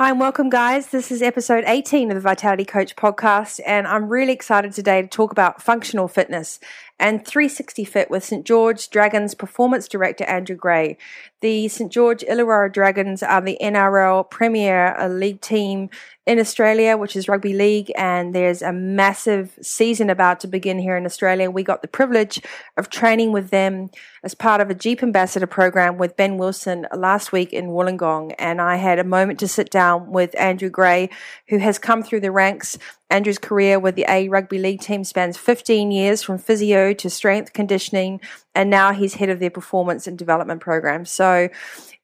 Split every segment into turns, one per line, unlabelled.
Hi, and welcome, guys. This is episode 18 of the Vitality Coach podcast, and I'm really excited today to talk about functional fitness and 360 Fit with St. George Dragons Performance Director Andrew Gray. The St. George Illawarra Dragons are the NRL Premier League team in Australia, which is rugby league, and there's a massive season about to begin here in Australia. We got the privilege of training with them as part of a Jeep Ambassador program with Ben Wilson last week in Wollongong, and I had a moment to sit down with Andrew Gray, who has come through the ranks Andrew's career with the A Rugby League team spans 15 years from physio to strength conditioning, and now he's head of their performance and development program. So,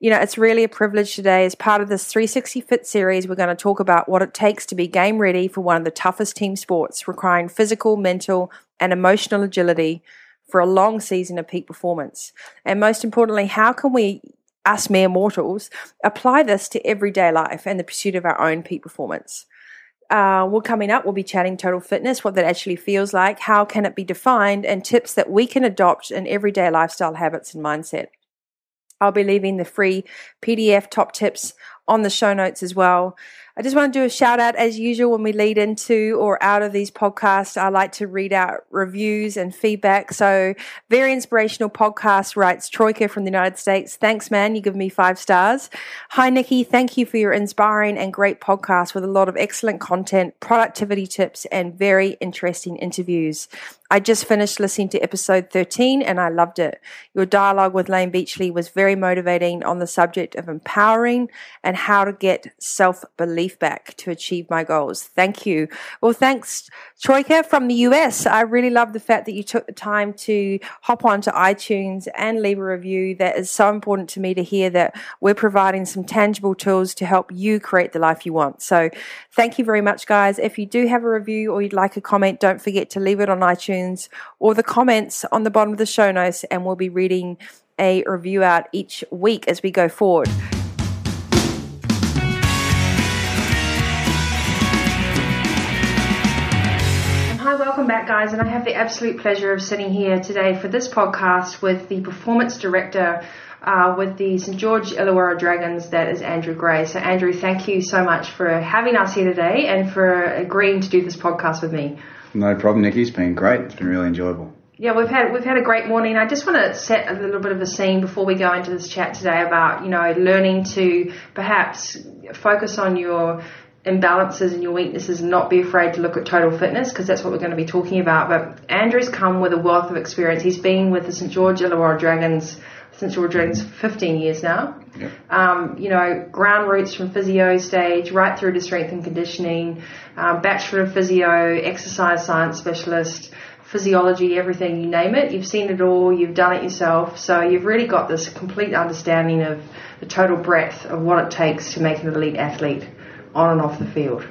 you know, it's really a privilege today. As part of this 360 Fit series, we're going to talk about what it takes to be game ready for one of the toughest team sports, requiring physical, mental, and emotional agility for a long season of peak performance. And most importantly, how can we us mere mortals apply this to everyday life and the pursuit of our own peak performance? Uh, well, coming up, we'll be chatting total fitness, what that actually feels like, how can it be defined, and tips that we can adopt in everyday lifestyle habits and mindset. I'll be leaving the free PDF top tips on the show notes as well. I just want to do a shout out as usual when we lead into or out of these podcasts. I like to read out reviews and feedback. So, very inspirational podcast writes Troika from the United States. Thanks, man. You give me five stars. Hi, Nikki. Thank you for your inspiring and great podcast with a lot of excellent content, productivity tips, and very interesting interviews. I just finished listening to episode 13 and I loved it. Your dialogue with Layne Beachley was very motivating on the subject of empowering and how to get self belief back to achieve my goals. Thank you. Well, thanks, Troika from the US. I really love the fact that you took the time to hop onto iTunes and leave a review. That is so important to me to hear that we're providing some tangible tools to help you create the life you want. So thank you very much, guys. If you do have a review or you'd like a comment, don't forget to leave it on iTunes iTunes or the comments on the bottom of the show notes, and we'll be reading a review out each week as we go forward. Welcome back, guys. And I have the absolute pleasure of sitting here today for this podcast with the performance director uh, with the St George Illawarra Dragons, that is Andrew Gray. So, Andrew, thank you so much for having us here today and for agreeing to do this podcast with me.
No problem, Nikki. It's been great. It's been really enjoyable.
Yeah, we've had we've had a great morning. I just want to set a little bit of a scene before we go into this chat today about you know learning to perhaps focus on your imbalances and your weaknesses and not be afraid to look at total fitness because that's what we're going to be talking about. But Andrew's come with a wealth of experience. He's been with the St George Illawarra Dragons since George Dragons 15 years now. Yep. Um, you know, ground roots from physio stage right through to strength and conditioning, um, bachelor of physio, exercise science specialist, physiology, everything you name it. You've seen it all. You've done it yourself. So you've really got this complete understanding of the total breadth of what it takes to make an elite athlete on and off the field.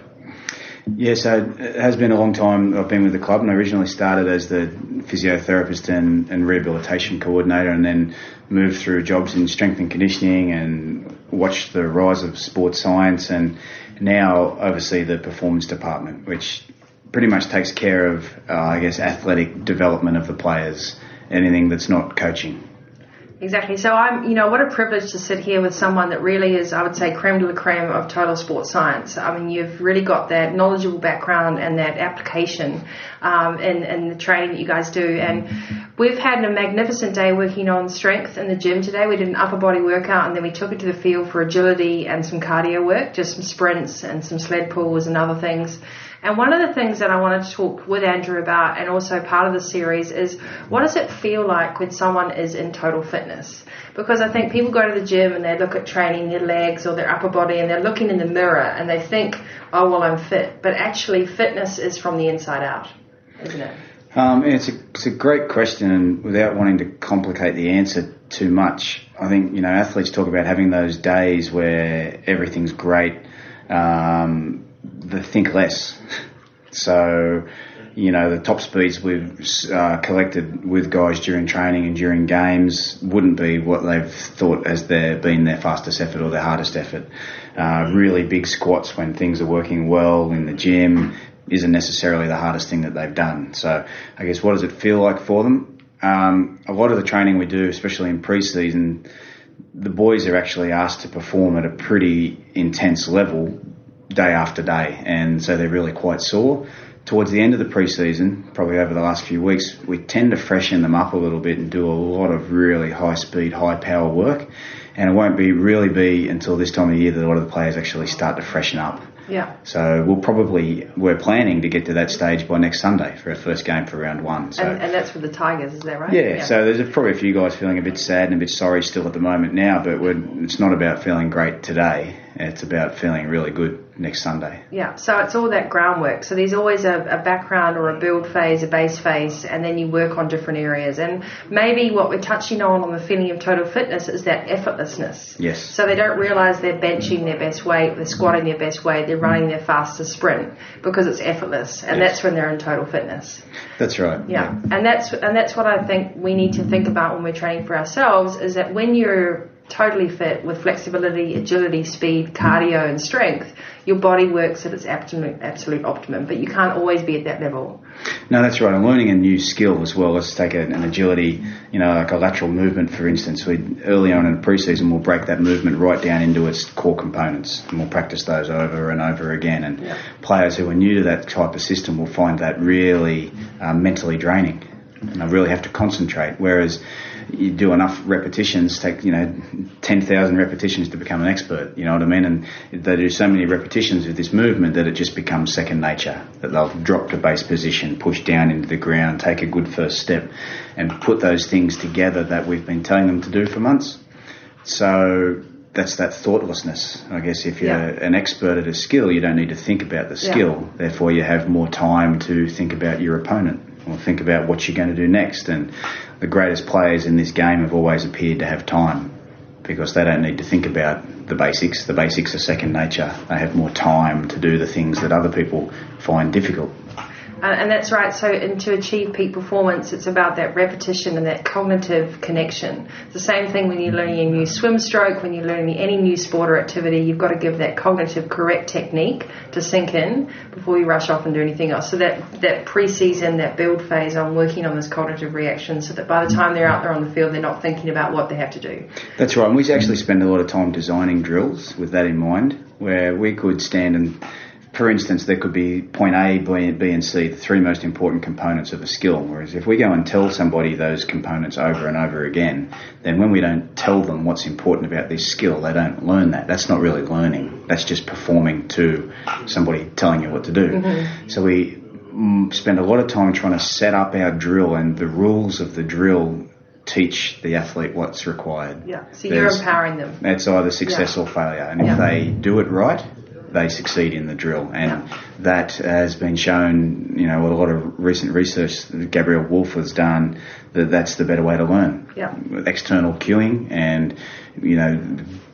Yeah, so it has been a long time I've been with the club, and I originally started as the physiotherapist and, and rehabilitation coordinator, and then moved through jobs in strength and conditioning and watched the rise of sports science, and now oversee the performance department, which pretty much takes care of, uh, I guess, athletic development of the players, anything that's not coaching.
Exactly. So I'm, you know, what a privilege to sit here with someone that really is, I would say, creme de la creme of total sports science. I mean, you've really got that knowledgeable background and that application um, in, in the training that you guys do. And we've had a magnificent day working on strength in the gym today. We did an upper body workout and then we took it to the field for agility and some cardio work, just some sprints and some sled pulls and other things. And one of the things that I wanted to talk with Andrew about, and also part of the series, is what does it feel like when someone is in total fitness? Because I think people go to the gym and they look at training their legs or their upper body and they're looking in the mirror and they think, oh, well, I'm fit. But actually, fitness is from the inside out, isn't it?
Um, it's, a, it's a great question, and without wanting to complicate the answer too much, I think you know athletes talk about having those days where everything's great, um, the think less So, you know, the top speeds we've uh, collected with guys during training and during games wouldn't be what they've thought as their been their fastest effort or their hardest effort. Uh, really big squats when things are working well in the gym isn't necessarily the hardest thing that they've done. So, I guess what does it feel like for them? Um, a lot of the training we do, especially in pre-season, the boys are actually asked to perform at a pretty intense level day after day, and so they're really quite sore. Towards the end of the preseason, probably over the last few weeks, we tend to freshen them up a little bit and do a lot of really high speed, high power work. And it won't be really be until this time of year that a lot of the players actually start to freshen up.
Yeah.
So we'll probably we're planning to get to that stage by next Sunday for our first game for round one. So
and, and that's for the Tigers, is that right?
yeah, so there's probably a few guys feeling a bit sad and a bit sorry still at the moment now, but we're, it's not about feeling great today. It's about feeling really good next Sunday.
Yeah, so it's all that groundwork. So there's always a, a, background or a build phase, a base phase, and then you work on different areas. And maybe what we're touching on on the feeling of total fitness is that effortlessness.
Yes.
So they don't realise they're benching their best weight, they're squatting their best weight, they're running their fastest sprint because it's effortless, and
Yes.
that's when they're in total fitness.
That's right.
Yeah, and that's and that's what I think we need to think about when we're training for ourselves is that when you're totally fit with flexibility, agility, speed, cardio, and strength, your body works at its absolute absolute optimum. But you can't always be at that level.
No, that's right. I'm learning a new skill as well. Let's take an agility, you know, like a lateral movement, for instance. We early on in the preseason, we'll break that movement right down into its core components, and we'll practice those over and over again. And
Yeah.
players who are new to that type of system will find that really um, mentally draining, and I really have to concentrate. Whereas you do enough repetitions, take you know ten thousand repetitions to become an expert. You know what I mean? And they do so many repetitions of this movement that it just becomes second nature. That they'll drop to base position, push down into the ground, take a good first step, and put those things together that we've been telling them to do for months. So that's that thoughtlessness. I guess if you're
Yeah.
an expert at a skill, you don't need to think about the
Yeah.
skill. Therefore, you have more time to think about your opponent or think about what you're going to do next. And the greatest players in this game have always appeared to have time because they don't need to think about the basics. The basics are second nature. They have more time to do the things that other people find difficult.
And, and that's right. So, and to achieve peak performance, it's about that repetition and that cognitive connection. It's the same thing when you're learning a new swim stroke, when you're learning any new sport or activity, you've got to give that cognitive correct technique to sink in before you rush off and do anything else. So that, that pre-season, that build phase, I'm working on this cognitive reaction so that by the time they're out there on the field, they're not thinking about what they have to do.
That's right. And we actually spend a lot of time designing drills with that in mind, where we could stand and, for instance, there could be point A, B, B and C, the three most important components of a skill. Whereas if we go and tell somebody those components over and over again, then when we don't tell them what's important about this skill, they don't learn that. That's not really learning. That's just performing to somebody telling you what to do. So we mm, spend a lot of time trying to set up our drill and the rules of the drill teach the athlete what's required.
Yeah. So you're empowering them.
It's either success
Yeah.
or failure. And if they do it right, they succeed in the drill. And that has been shown, you know, with a lot of recent research that Gabriele Wulf has done, that that's the better way to learn.
Yeah.
External cueing and, you know,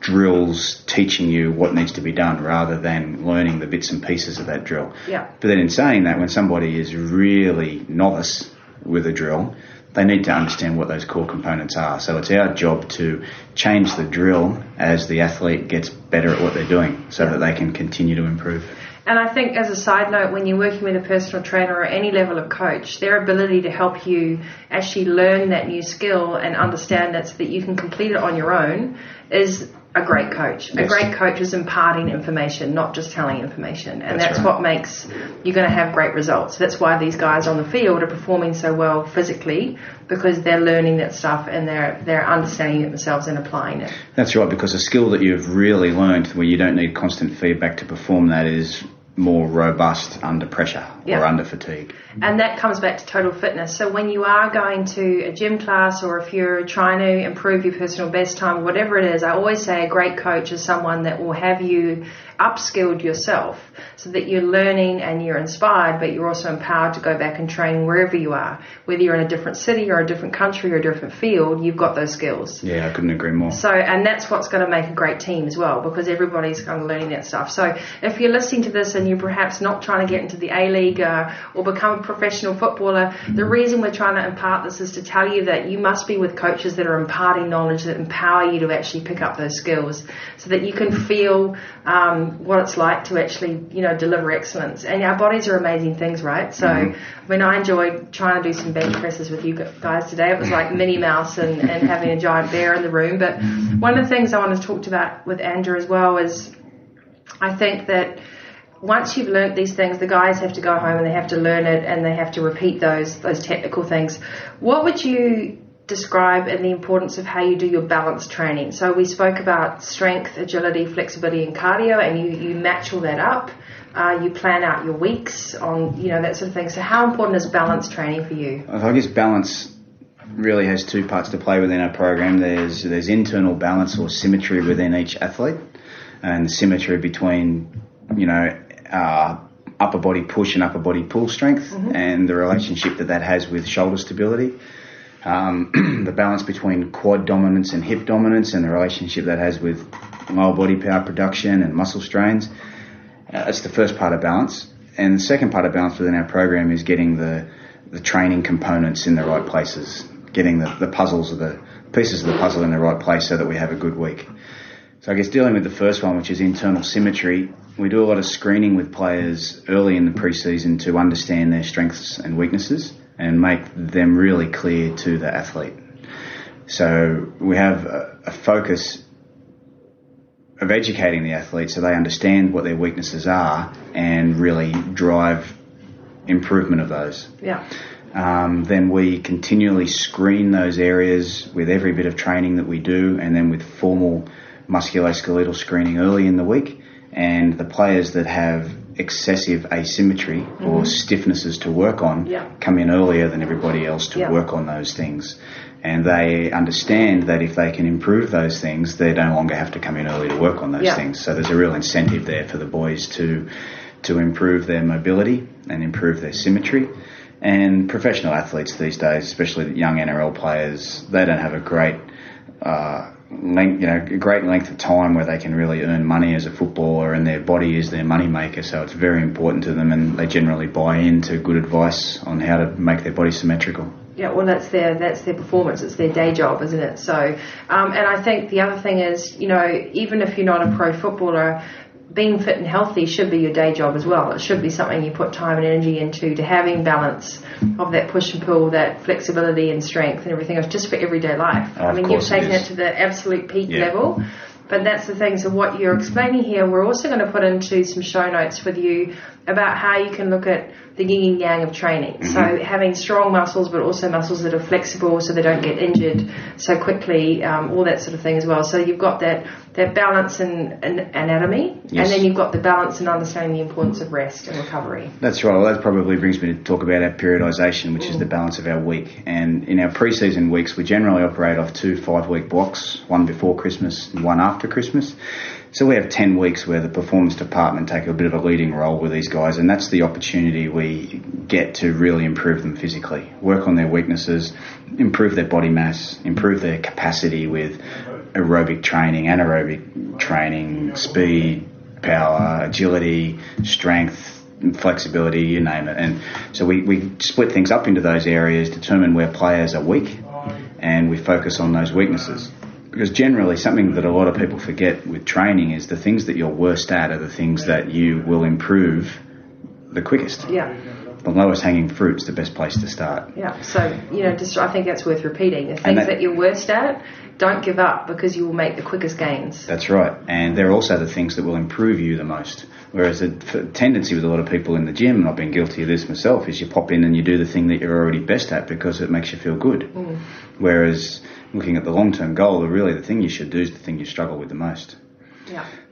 drills teaching you what needs to be done rather than learning the bits and pieces of that drill.
Yeah.
But then in saying that, when somebody is really novice with a drill, they need to understand what those core components are. So it's our job to change the drill as the athlete gets better at what they're doing so that they can continue to improve.
And I think, as a side note, when you're working with a personal trainer or any level of coach, their ability to help you actually learn that new skill and understand it so that you can complete it on your own is a great coach. A great coach is imparting information, not just telling information. And
That's
that's,
right.
what makes you're going to have great results. That's why these guys on the field are performing so well physically because they're learning that stuff and they're they're understanding it themselves and applying it.
That's right, because a skill that you've really learned where you don't need constant feedback to perform that is more robust under pressure
Yeah.
or under fatigue.
And that comes back to total fitness. So when you are going to a gym class or if you're trying to improve your personal best time, whatever it is, I always say a great coach is someone that will have you upskilled yourself so that you're learning and you're inspired, but you're also empowered to go back and train wherever you are. Whether you're in a different city or a different country or a different field, you've got those skills.
Yeah, I couldn't agree more.
So, and that's what's going to make a great team as well, because everybody's kind of learning that stuff. So, if you're listening to this and you're perhaps not trying to get into the A League uh, or become a professional footballer, the reason we're trying to impart this is to tell you that you must be with coaches that are imparting knowledge that empower you to actually pick up those skills so that you can feel um, what it's like to actually, you know, deliver excellence. And our bodies are amazing things, right? So mm-hmm. when I enjoyed trying to do some bench presses with you guys today, it was like Minnie Mouse and, and having a giant bear in the room. But one of the things I want to talk about with Andrew as well is I think that once you've learnt these things, the guys have to go home and they have to learn it and they have to repeat those those technical things. What would you describe and the importance of how you do your balance training? So we spoke about strength, agility, flexibility, and cardio, and you you match all that up. Uh, you plan out your weeks on you know that sort of thing. So how important is balance training for you?
I guess balance really has two parts to play within our program. There's there's internal balance or symmetry within each athlete, and symmetry between you know uh, upper body push and upper body pull strength, mm-hmm. and the relationship that that has with shoulder stability. Um, the balance between quad dominance and hip dominance, and the relationship that has with lower body power production and muscle strains. Uh, that's the first part of balance. And the second part of balance within our program is getting the, the training components in the right places, getting the, the puzzles of the pieces of the puzzle in the right place so that we have a good week. So I guess dealing with the first one, which is internal symmetry, we do a lot of screening with players early in the preseason to understand their strengths and weaknesses and make them really clear to the athlete. So we have a, a focus of educating the athlete so they understand what their weaknesses are and really drive improvement of those.
Yeah.
Um, then we continually screen those areas with every bit of training that we do, and then with formal musculoskeletal screening early in the week. And the players that have excessive asymmetry mm-hmm. or stiffnesses to work on
yeah.
come in earlier than everybody else to
yeah.
work on those things. And they understand that if they can improve those things, they no longer have to come in early to work on those
yeah.
things. So there's a real incentive there for the boys to to improve their mobility and improve their symmetry. And professional athletes these days, especially young NRL players, they don't have a great uh, length, you know, a great length of time where they can really earn money as a footballer, and their body is their money maker. So it's very important to them, and they generally buy into good advice on how to make their body symmetrical.
Yeah, well, that's their that's their performance. It's their day job, isn't it? So, um, and I think the other thing is, you know, even if you're not a pro footballer, being fit and healthy should be your day job as well. It should be something you put time and energy into to having balance of that push and pull, that flexibility and strength and everything else just for everyday life.
Oh,
I mean, you've taken
it,
it, to the absolute peak
yeah.
level. But that's the thing. So what you're explaining here, we're also going to put into some show notes with you about how you can look at the yin and yang of training. Mm-hmm. So having strong muscles, but also muscles that are flexible, so they don't get injured so quickly. Um, all that sort of thing as well. So you've got that that balance in anatomy, yes. and then you've got the balance in understanding the importance of rest and recovery.
That's right. Well, that probably brings me to talk about our periodisation, which mm. is the balance of our week. And in our pre-season weeks, we generally operate off two five-week blocks: one before Christmas and one after Christmas. So we have 10 weeks where the performance department take a bit of a leading role with these guys, and that's the opportunity we get to really improve them physically, work on their weaknesses, improve their body mass, improve their capacity with aerobic training, anaerobic training, speed, power, agility, strength, flexibility, you name it. And so we, we split things up into those areas, determine where players are weak, and we focus on those weaknesses because generally something that a lot of people forget with training is the things that you're worst at are the things that you will improve the quickest.
Yeah.
The lowest hanging fruit's the best place to start.
Yeah. So, you know, just I think that's worth repeating. The things that, that, you're worst at, don't give up because you will make the quickest gains.
That's right. And they're also the things that will improve you the most. Whereas the tendency with a lot of people in the gym, and I've been guilty of this myself, is you pop in and you do the thing that you're already best at because it makes you feel good.
Mm.
Whereas looking at the long term goal, really the thing you should do is the thing you struggle with the most.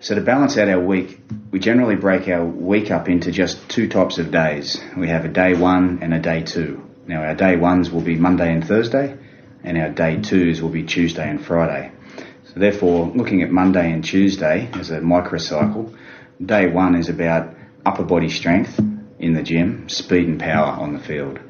So to balance out our week, we generally break our week up into just two types of days. We have a day one and a day two. Now our day ones will be Monday and Thursday, and our day twos will be Tuesday and Friday. So therefore, looking at Monday and Tuesday as a microcycle, day one is about upper body strength in the gym, speed and power on the field.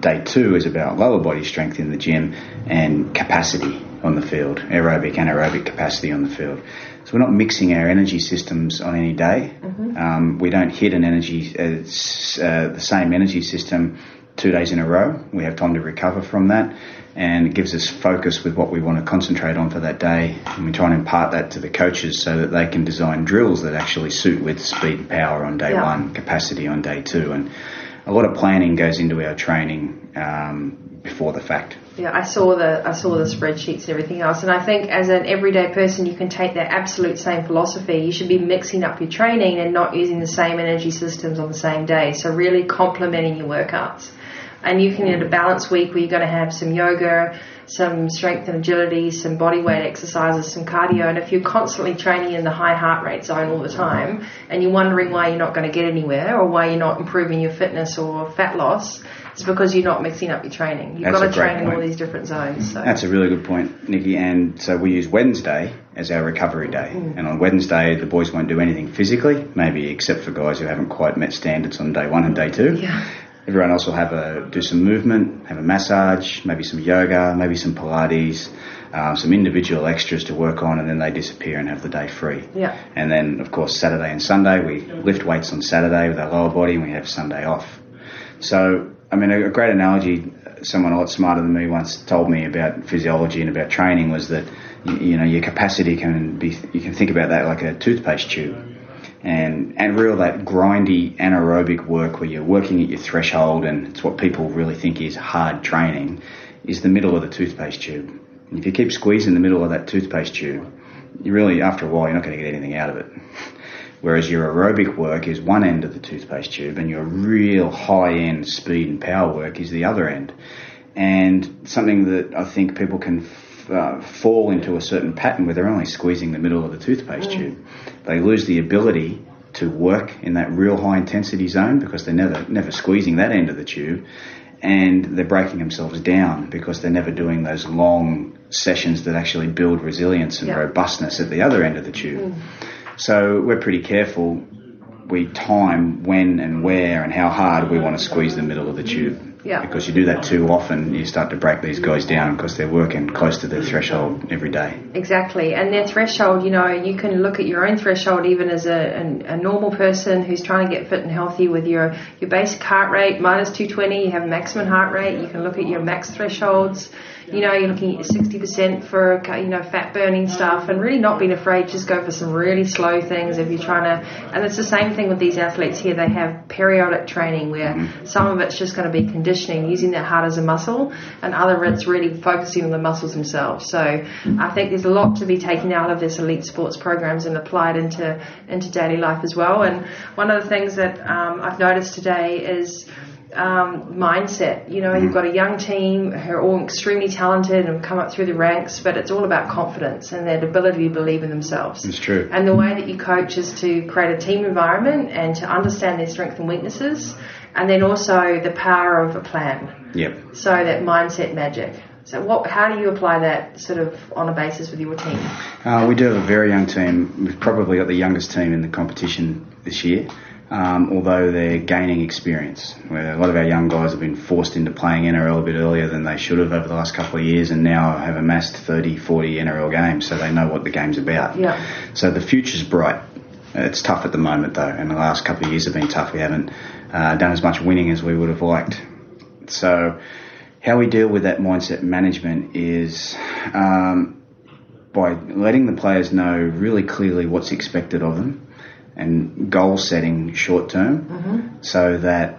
Day two is about lower body strength in the gym and capacity on the field, aerobic, anaerobic capacity on the field. So we're not mixing our energy systems on any day. Mm-hmm. Um, we don't hit an energy, uh, uh, the same energy system two days in a row. We have time to recover from that and it gives us focus with what we want to concentrate on for that day. And we try and impart that to the coaches so that they can design drills that actually suit with speed and power on day yeah. one, capacity on day two. And a lot of planning goes into our training um, before the fact.
Yeah, I saw the I saw the spreadsheets and everything else, and I think as an everyday person, you can take that absolute same philosophy. You should be mixing up your training and not using the same energy systems on the same day. So really complementing your workouts and you can get a balance week where you're going to have some yoga, some strength and agility, some body weight exercises, some cardio. And if you're constantly training in the high heart rate zone all the time and you're wondering why you're not going to get anywhere or why you're not improving your fitness or fat loss, it's because you're not mixing up your training. You've That's got to train point. in all these different zones. So.
That's a really good point, Nikki. And so we use Wednesday as our recovery day. Mm. And on Wednesday, the boys won't do anything physically, maybe except for guys who haven't quite met standards on day one and day two.
Yeah.
Everyone else will have a do some movement, have a massage, maybe some yoga, maybe some Pilates, um, some individual extras to work on, and then they disappear and have the day free.
Yeah.
And then, of course, Saturday and Sunday we lift weights on Saturday with our lower body, and we have Sunday off. So, I mean, a, a great analogy. Someone a lot smarter than me once told me about physiology and about training was that you, you know your capacity can be you can think about that like a toothpaste tube and and real that grindy anaerobic work where you're working at your threshold and it's what people really think is hard training is the middle of the toothpaste tube. And if you keep squeezing the middle of that toothpaste tube, you really after a while you're not going to get anything out of it. Whereas your aerobic work is one end of the toothpaste tube and your real high end speed and power work is the other end. And something that I think people can uh, fall into a certain pattern where they're only squeezing the middle of the toothpaste mm. tube. They lose the ability to work in that real high intensity zone because they're never never squeezing that end of the tube, and they're breaking themselves down because they're never doing those long sessions that actually build resilience and robustness at the other end of the tube. Mm. So we're pretty careful. We time when and where and how hard we want to squeeze the middle of the tube.
Yeah.
Because you do that too often, you start to break these guys down because they're working close to their threshold every day.
Exactly. And their threshold, you know, you can look at your own threshold even as a, a, a normal person who's trying to get fit and healthy with your, your basic heart rate minus 220, you have maximum heart rate, you can look at your max thresholds you know, you're looking at 60% for, you know, fat burning stuff and really not being afraid, just go for some really slow things if you're trying to, and it's the same thing with these athletes here. They have periodic training where mm-hmm. some of it's just going to be conditioning, using their heart as a muscle, and other it's really focusing on the muscles themselves. So I think there's a lot to be taken out of this elite sports programs and applied into, into daily life as well. And one of the things that um, I've noticed today is, um, mindset. You know, you've got a young team who are all extremely talented and come up through the ranks, but it's all about confidence and their ability to believe in themselves.
It's true.
And the way that you coach is to create a team environment and to understand their strengths and weaknesses, and then also the power of a plan.
Yep.
So that mindset magic. So, what? How do you apply that sort of on a basis with your team?
Uh, we do have a very young team. We've probably got the youngest team in the competition this year um, although they're gaining experience. Where a lot of our young guys have been forced into playing NRL a bit earlier than they should have over the last couple of years and now have amassed 30, 40 NRL games, so they know what the game's about.
Yeah.
So the future's bright. It's tough at the moment though, and the last couple of years have been tough. We haven't uh, done as much winning as we would have liked. So, how we deal with that mindset management is um, by letting the players know really clearly what's expected of them and goal setting short term mm-hmm. so that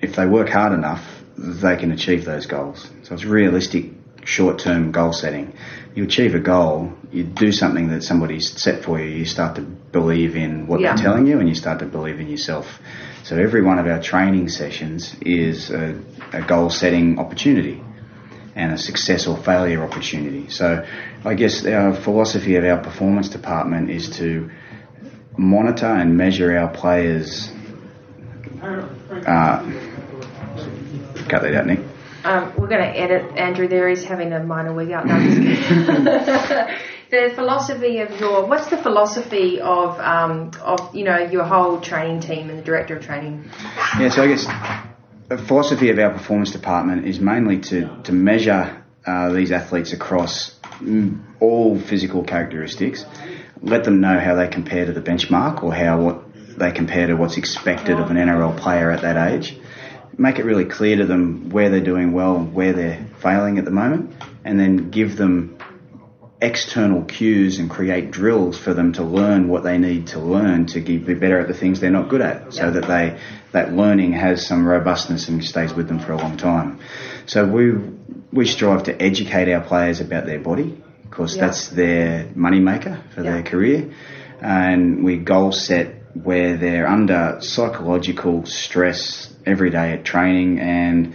if they work hard enough, they can achieve those goals. So it's realistic short term goal setting. You achieve a goal, you do something that somebody's set for you, you start to believe in what yeah. they're telling you and you start to believe in yourself. So every one of our training sessions is a, a goal setting opportunity and a success or failure opportunity. So I guess our philosophy of our performance department is to monitor and measure our players. Uh, cut that out, Nick.
Um, we're going to edit Andrew there. He's having a minor wig out. No, the philosophy of your what's the philosophy of um, of you know your whole training team and the director of training?
Yeah, so I guess the philosophy of our performance department is mainly to to measure uh, these athletes across all physical characteristics. Let them know how they compare to the benchmark or how what they compare to what's expected of an NRL player at that age. Make it really clear to them where they're doing well and where they're failing at the moment, and then give them external cues and create drills for them to learn what they need to learn to be better at the things they're not good at so that they that learning has some robustness and stays with them for a long time so we we strive to educate our players about their body because that's their money maker for their career. And we goal set where they're under psychological stress every day at training and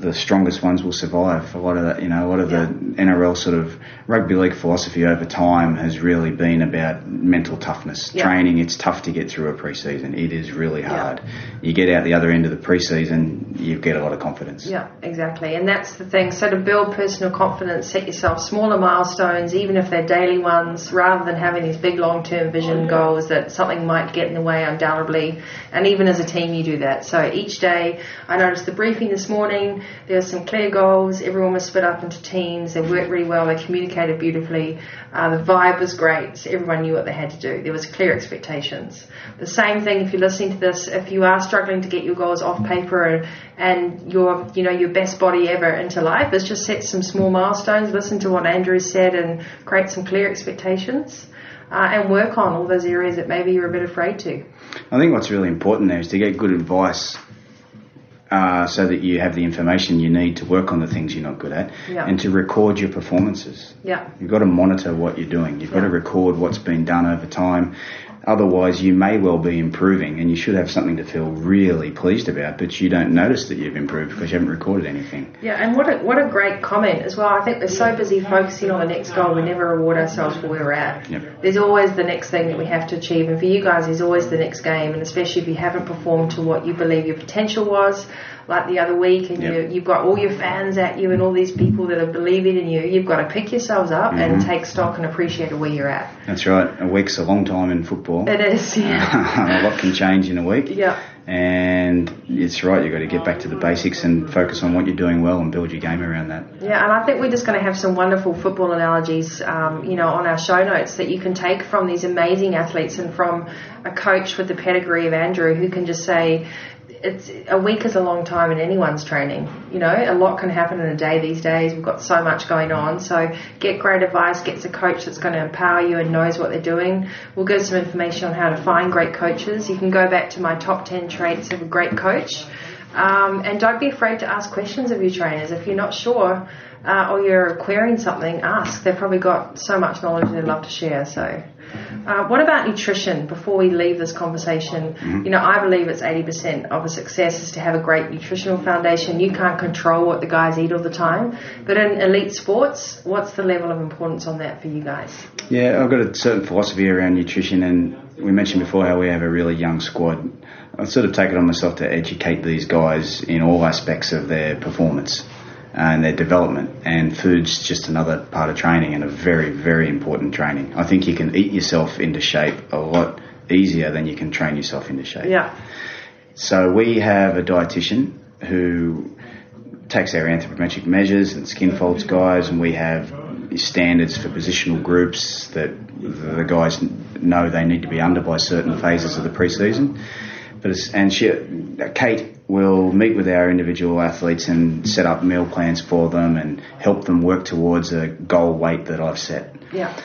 the strongest ones will survive. A lot of that, you know, a lot of yeah. the NRL sort of rugby league philosophy over time has really been about mental toughness. Yeah. Training, it's tough to get through a preseason. It is really hard. Yeah. You get out the other end of the preseason, you get a lot of confidence.
Yeah, exactly. And that's the thing. So to build personal confidence, set yourself smaller milestones, even if they're daily ones, rather than having these big long-term vision oh, goals that something might get in the way undoubtedly. And even as a team, you do that. So each day, I noticed the briefing this morning there were some clear goals. Everyone was split up into teams. They worked really well. They communicated beautifully. Uh, the vibe was great. So everyone knew what they had to do. There was clear expectations. The same thing if you're listening to this. If you are struggling to get your goals off paper and, and your you know your best body ever into life, is just set some small milestones. Listen to what Andrew said and create some clear expectations. Uh, and work on all those areas that maybe you're a bit afraid to.
I think what's really important there is to get good advice uh, so that you have the information you need to work on the things you're not good at yeah. and to record your performances.
Yeah.
You've got to monitor what you're doing. You've yeah. got to record what's been done over time. Otherwise, you may well be improving and you should have something to feel really pleased about, but you don't notice that you've improved because you haven't recorded anything.
Yeah, and what a, what a great comment as well. I think we're so busy focusing on the next goal, we never reward ourselves for where we're at.
Yep.
There's always the next thing that we have to achieve, and for you guys, there's always the next game, and especially if you haven't performed to what you believe your potential was like the other week, and yep. you, you've got all your fans at you and all these people that are believing in you. You've got to pick yourselves up mm-hmm. and take stock and appreciate where you're at.
That's right. A week's a long time in football.
It is, yeah.
a lot can change in a week.
Yeah.
And it's right, you've got to get back to the basics and focus on what you're doing well and build your game around that.
Yeah, and I think we're just going to have some wonderful football analogies, um, you know, on our show notes that you can take from these amazing athletes and from a coach with the pedigree of Andrew who can just say, it's a week is a long time in anyone's training. You know, a lot can happen in a day these days. We've got so much going on. So get great advice, get a coach that's going to empower you and knows what they're doing. We'll give some information on how to find great coaches. You can go back to my top 10 traits of a great coach. Um, and don't be afraid to ask questions of your trainers. If you're not sure uh, or you're querying something, ask. They've probably got so much knowledge they'd love to share. So uh, what about nutrition before we leave this conversation? Mm-hmm. You know, I believe it's 80% of a success is to have a great nutritional foundation. You can't control what the guys eat all the time. But in elite sports, what's the level of importance on that for you guys?
Yeah, I've got a certain philosophy around nutrition, and we mentioned before how we have a really young squad. I've sort of taken on myself to educate these guys in all aspects of their performance and their development. And food's just another part of training and a very, very important training. I think you can eat yourself into shape a lot easier than you can train yourself into shape.
Yeah.
So we have a dietitian who takes our anthropometric measures and skin folds guys, and we have standards for positional groups that the guys know they need to be under by certain phases of the preseason. But and she, Kate will meet with our individual athletes and set up meal plans for them and help them work towards a goal weight that I've set.
Yeah.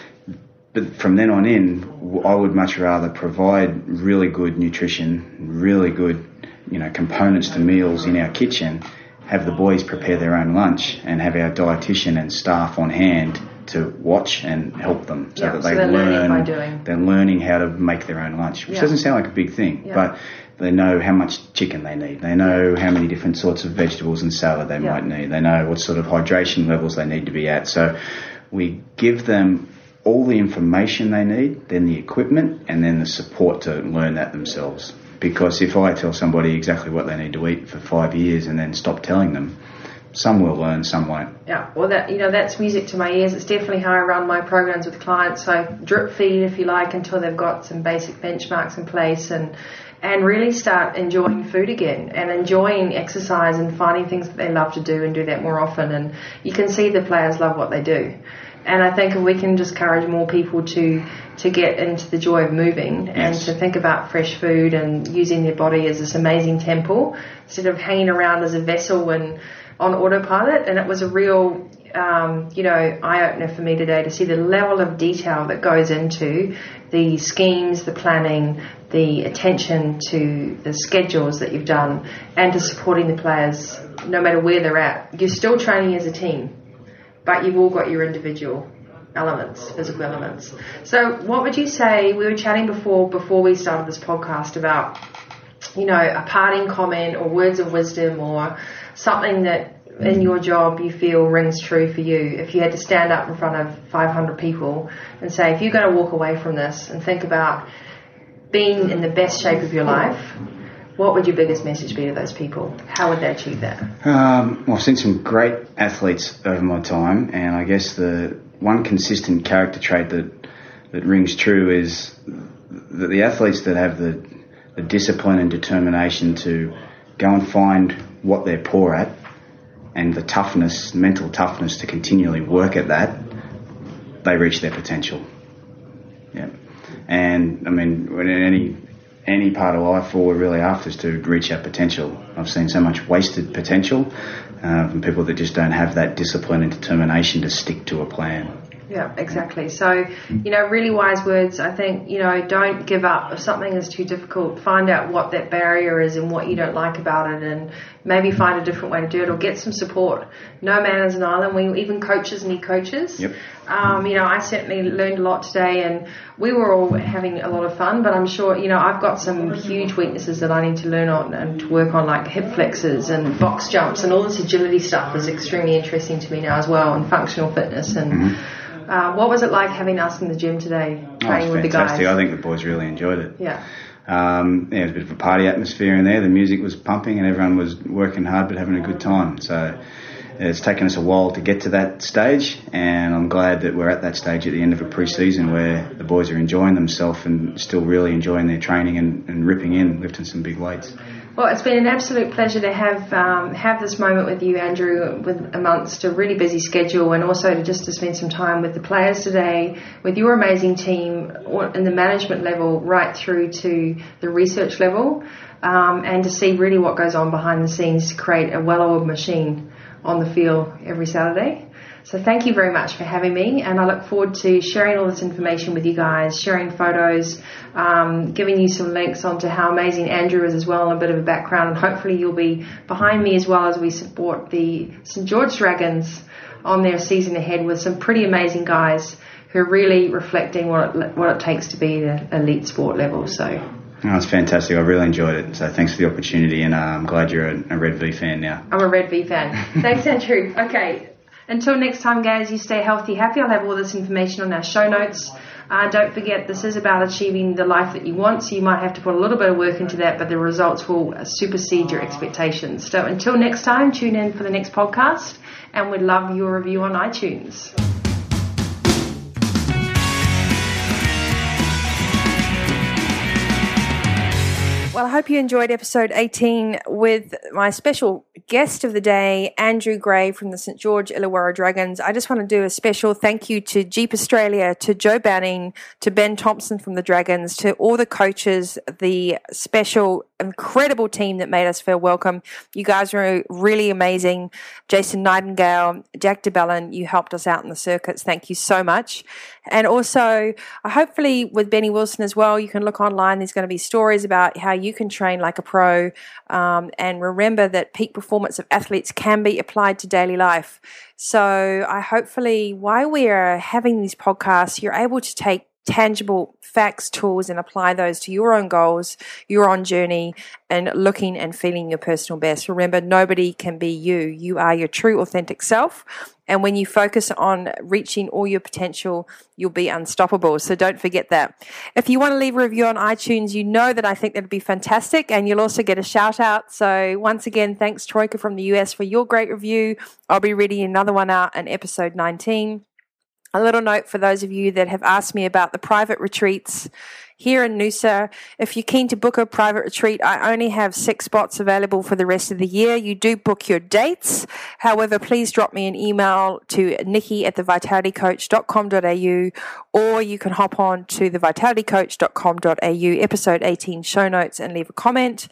But from then on in, I would much rather provide really good nutrition, really good, you know, components to meals in our kitchen, have the boys prepare their own lunch, and have our dietitian and staff on hand to watch and help them
so
yeah,
that they so learn.
They're learning how to make their own lunch, which yeah. doesn't sound like a big thing, yeah. but they know how much chicken they need. They know how many different sorts of vegetables and salad they might need. They know what sort of hydration levels they need to be at. So we give them all the information they need, then the equipment, and then the support to learn that themselves. Because if I tell somebody exactly what they need to eat for five years and then stop telling them, some will learn, some won't.
Yeah, well, that you know that's music to my ears. It's definitely how I run my programs with clients. So drip feed, if you like, until they've got some basic benchmarks in place, and and really start enjoying food again and enjoying exercise and finding things that they love to do and do that more often. And you can see the players love what they do. And I think if we can just encourage more people to to get into the joy of moving and
Yes.
to think about fresh food and using their body as this amazing temple instead of hanging around as a vessel and on autopilot. And it was a real, um, you know, eye opener for me today to see the level of detail that goes into the schemes, the planning, the attention to the schedules that you've done, and to supporting the players no matter where they're at. You're still training as a team but you've all got your individual elements, physical elements. So, what would you say? We were chatting before before we started this podcast about, you know, a parting comment or words of wisdom or something that in your job you feel rings true for you. If you had to stand up in front of 500 people and say, if you're going to walk away from this and think about being in the best shape of your life. What would your biggest message be to those people? How would they achieve that?
Um, well, I've seen some great athletes over my time, and I guess the one consistent character trait that that rings true is that the athletes that have the, the discipline and determination to go and find what they're poor at, and the toughness, mental toughness to continually work at that, they reach their potential. Yeah, and I mean, in any any part of life, all we're really after is to reach our potential. I've seen so much wasted potential uh, from people that just don't have that discipline and determination to stick to a plan.
Yeah, exactly. So, you know, really wise words. I think, you know, don't give up. If something is too difficult, find out what that barrier is and what you don't like about it and maybe find a different way to do it or get some support. No man is an island. We even coaches need coaches.
Yep.
Um, you know, I certainly learned a lot today and we were all having a lot of fun, but I'm sure, you know, I've got some huge weaknesses that I need to learn on and to work on like hip flexors and box jumps and all this agility stuff is extremely interesting to me now as well and functional fitness and uh, what was it like having us in the gym today,
Oh,
training
it's
with the
fantastic.
guys?
I think the boys really enjoyed it.
yeah,
Um, yeah, it was a bit of a party atmosphere in there. The music was pumping and everyone was working hard but having a good time. So it's taken us a while to get to that stage, and I'm glad that we're at that stage at the end of a pre-season where the boys are enjoying themselves and still really enjoying their training and, and ripping in, lifting some big weights.
Well, it's been an absolute pleasure to have um, have this moment with you, Andrew, with amongst a really busy schedule, and also to just to spend some time with the players today, with your amazing team, in the management level, right through to the research level, um, and to see really what goes on behind the scenes to create a well-oiled machine on the field every Saturday. So thank you very much for having me, and I look forward to sharing all this information with you guys, sharing photos, um, giving you some links onto how amazing Andrew is as well, and a bit of a background, and hopefully you'll be behind me as well as we support the St George Dragons on their season ahead with some pretty amazing guys who are really reflecting what it, what it takes to be at elite sport level. So
Oh, it's fantastic. I really enjoyed it. So thanks for the opportunity, and uh, I'm glad you're a, a Red V fan now.
I'm a Red V fan. Thanks, Andrew. Okay. Until next time, guys, you stay healthy, happy. I'll have all this information on our show notes. Uh, don't forget, this is about achieving the life that you want, so you might have to put a little bit of work into that, but the results will supersede your expectations. So until next time, tune in for the next podcast, and we'd love your review on iTunes. Well, I hope you enjoyed episode 18 with my special guest of the day, Andrew Gray from the St. George Illawarra Dragons. I just want to do a special thank you to Jeep Australia, to Joe Banning, to Ben Thompson from the Dragons, to all the coaches, the special, incredible team that made us feel welcome. You guys were really amazing. Jason Nightingale, Jack de Belin, you helped us out in the circuits. Thank you so much. And also, uh, hopefully, with Benny Wilson as well, you can look online. There's going to be stories about how you can train like a pro. Um, and remember that peak performance of athletes can be applied to daily life. So, I hopefully, while we are having these podcasts, you're able to take tangible facts, tools, and apply those to your own goals, your own journey, and looking and feeling your personal best. Remember, nobody can be you. You are your true, authentic self. And when you focus on reaching all your potential, you'll be unstoppable. So don't forget that. If you want to leave a review on iTunes, you know that I think that'd be fantastic. And you'll also get a shout out. So once again, thanks Troika from the US for your great review. I'll be reading another one out in episode 19. A little note for those of you that have asked me about the private retreats. here in Noosa. If you're keen to book a private retreat, I only have six spots available for the rest of the year. You do book your dates. However, please drop me an email to nikki at thevitalitycoach.com.au or you can hop on to thevitalitycoach.com.au episode 18 show notes and leave a comment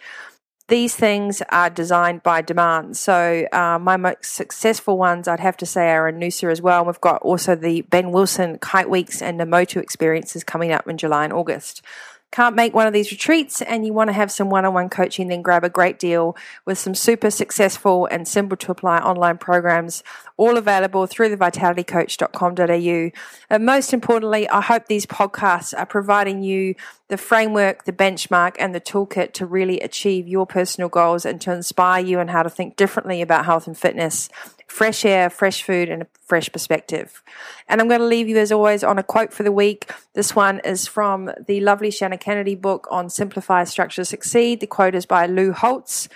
these things are designed by demand. So uh, my most successful ones, I'd have to say, are in Noosa as well. And we've got also the Ben Wilson Kite Weeks and Namotu experiences coming up in July and August can't make one of these retreats and you want to have some one on one coaching, then grab a great deal with some super successful and simple to apply online programs, all available through the vitalitycoach.com.au. And most importantly, I hope these podcasts are providing you the framework, the benchmark, and the toolkit to really achieve your personal goals and to inspire you on how to think differently about health and fitness fresh air, fresh food, and a fresh perspective. And I'm going to leave you, as always, on a quote for the week. This one is from the lovely Shannah Kennedy book on Simplify, Structure, Succeed. The quote is by Lou Holtz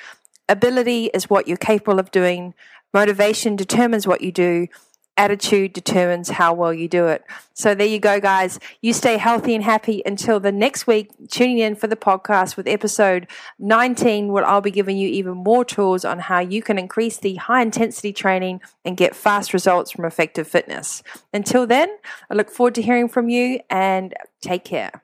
Ability is what you're capable of doing, motivation determines what you do, attitude determines how well you do it. So there you go, guys. You stay healthy and happy until the next week. Tuning in for the podcast with episode 19, where I'll be giving you even more tools on how you can increase the high intensity training and get fast results from effective fitness. Until then, I look forward to hearing from you and take care.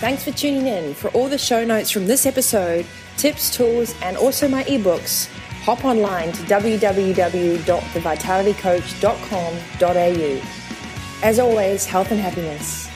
Thanks for tuning in. For all the show notes from this episode, tips, tools, and also my ebooks, hop online to www.thevitalitycoach.com.au. As always, health and happiness.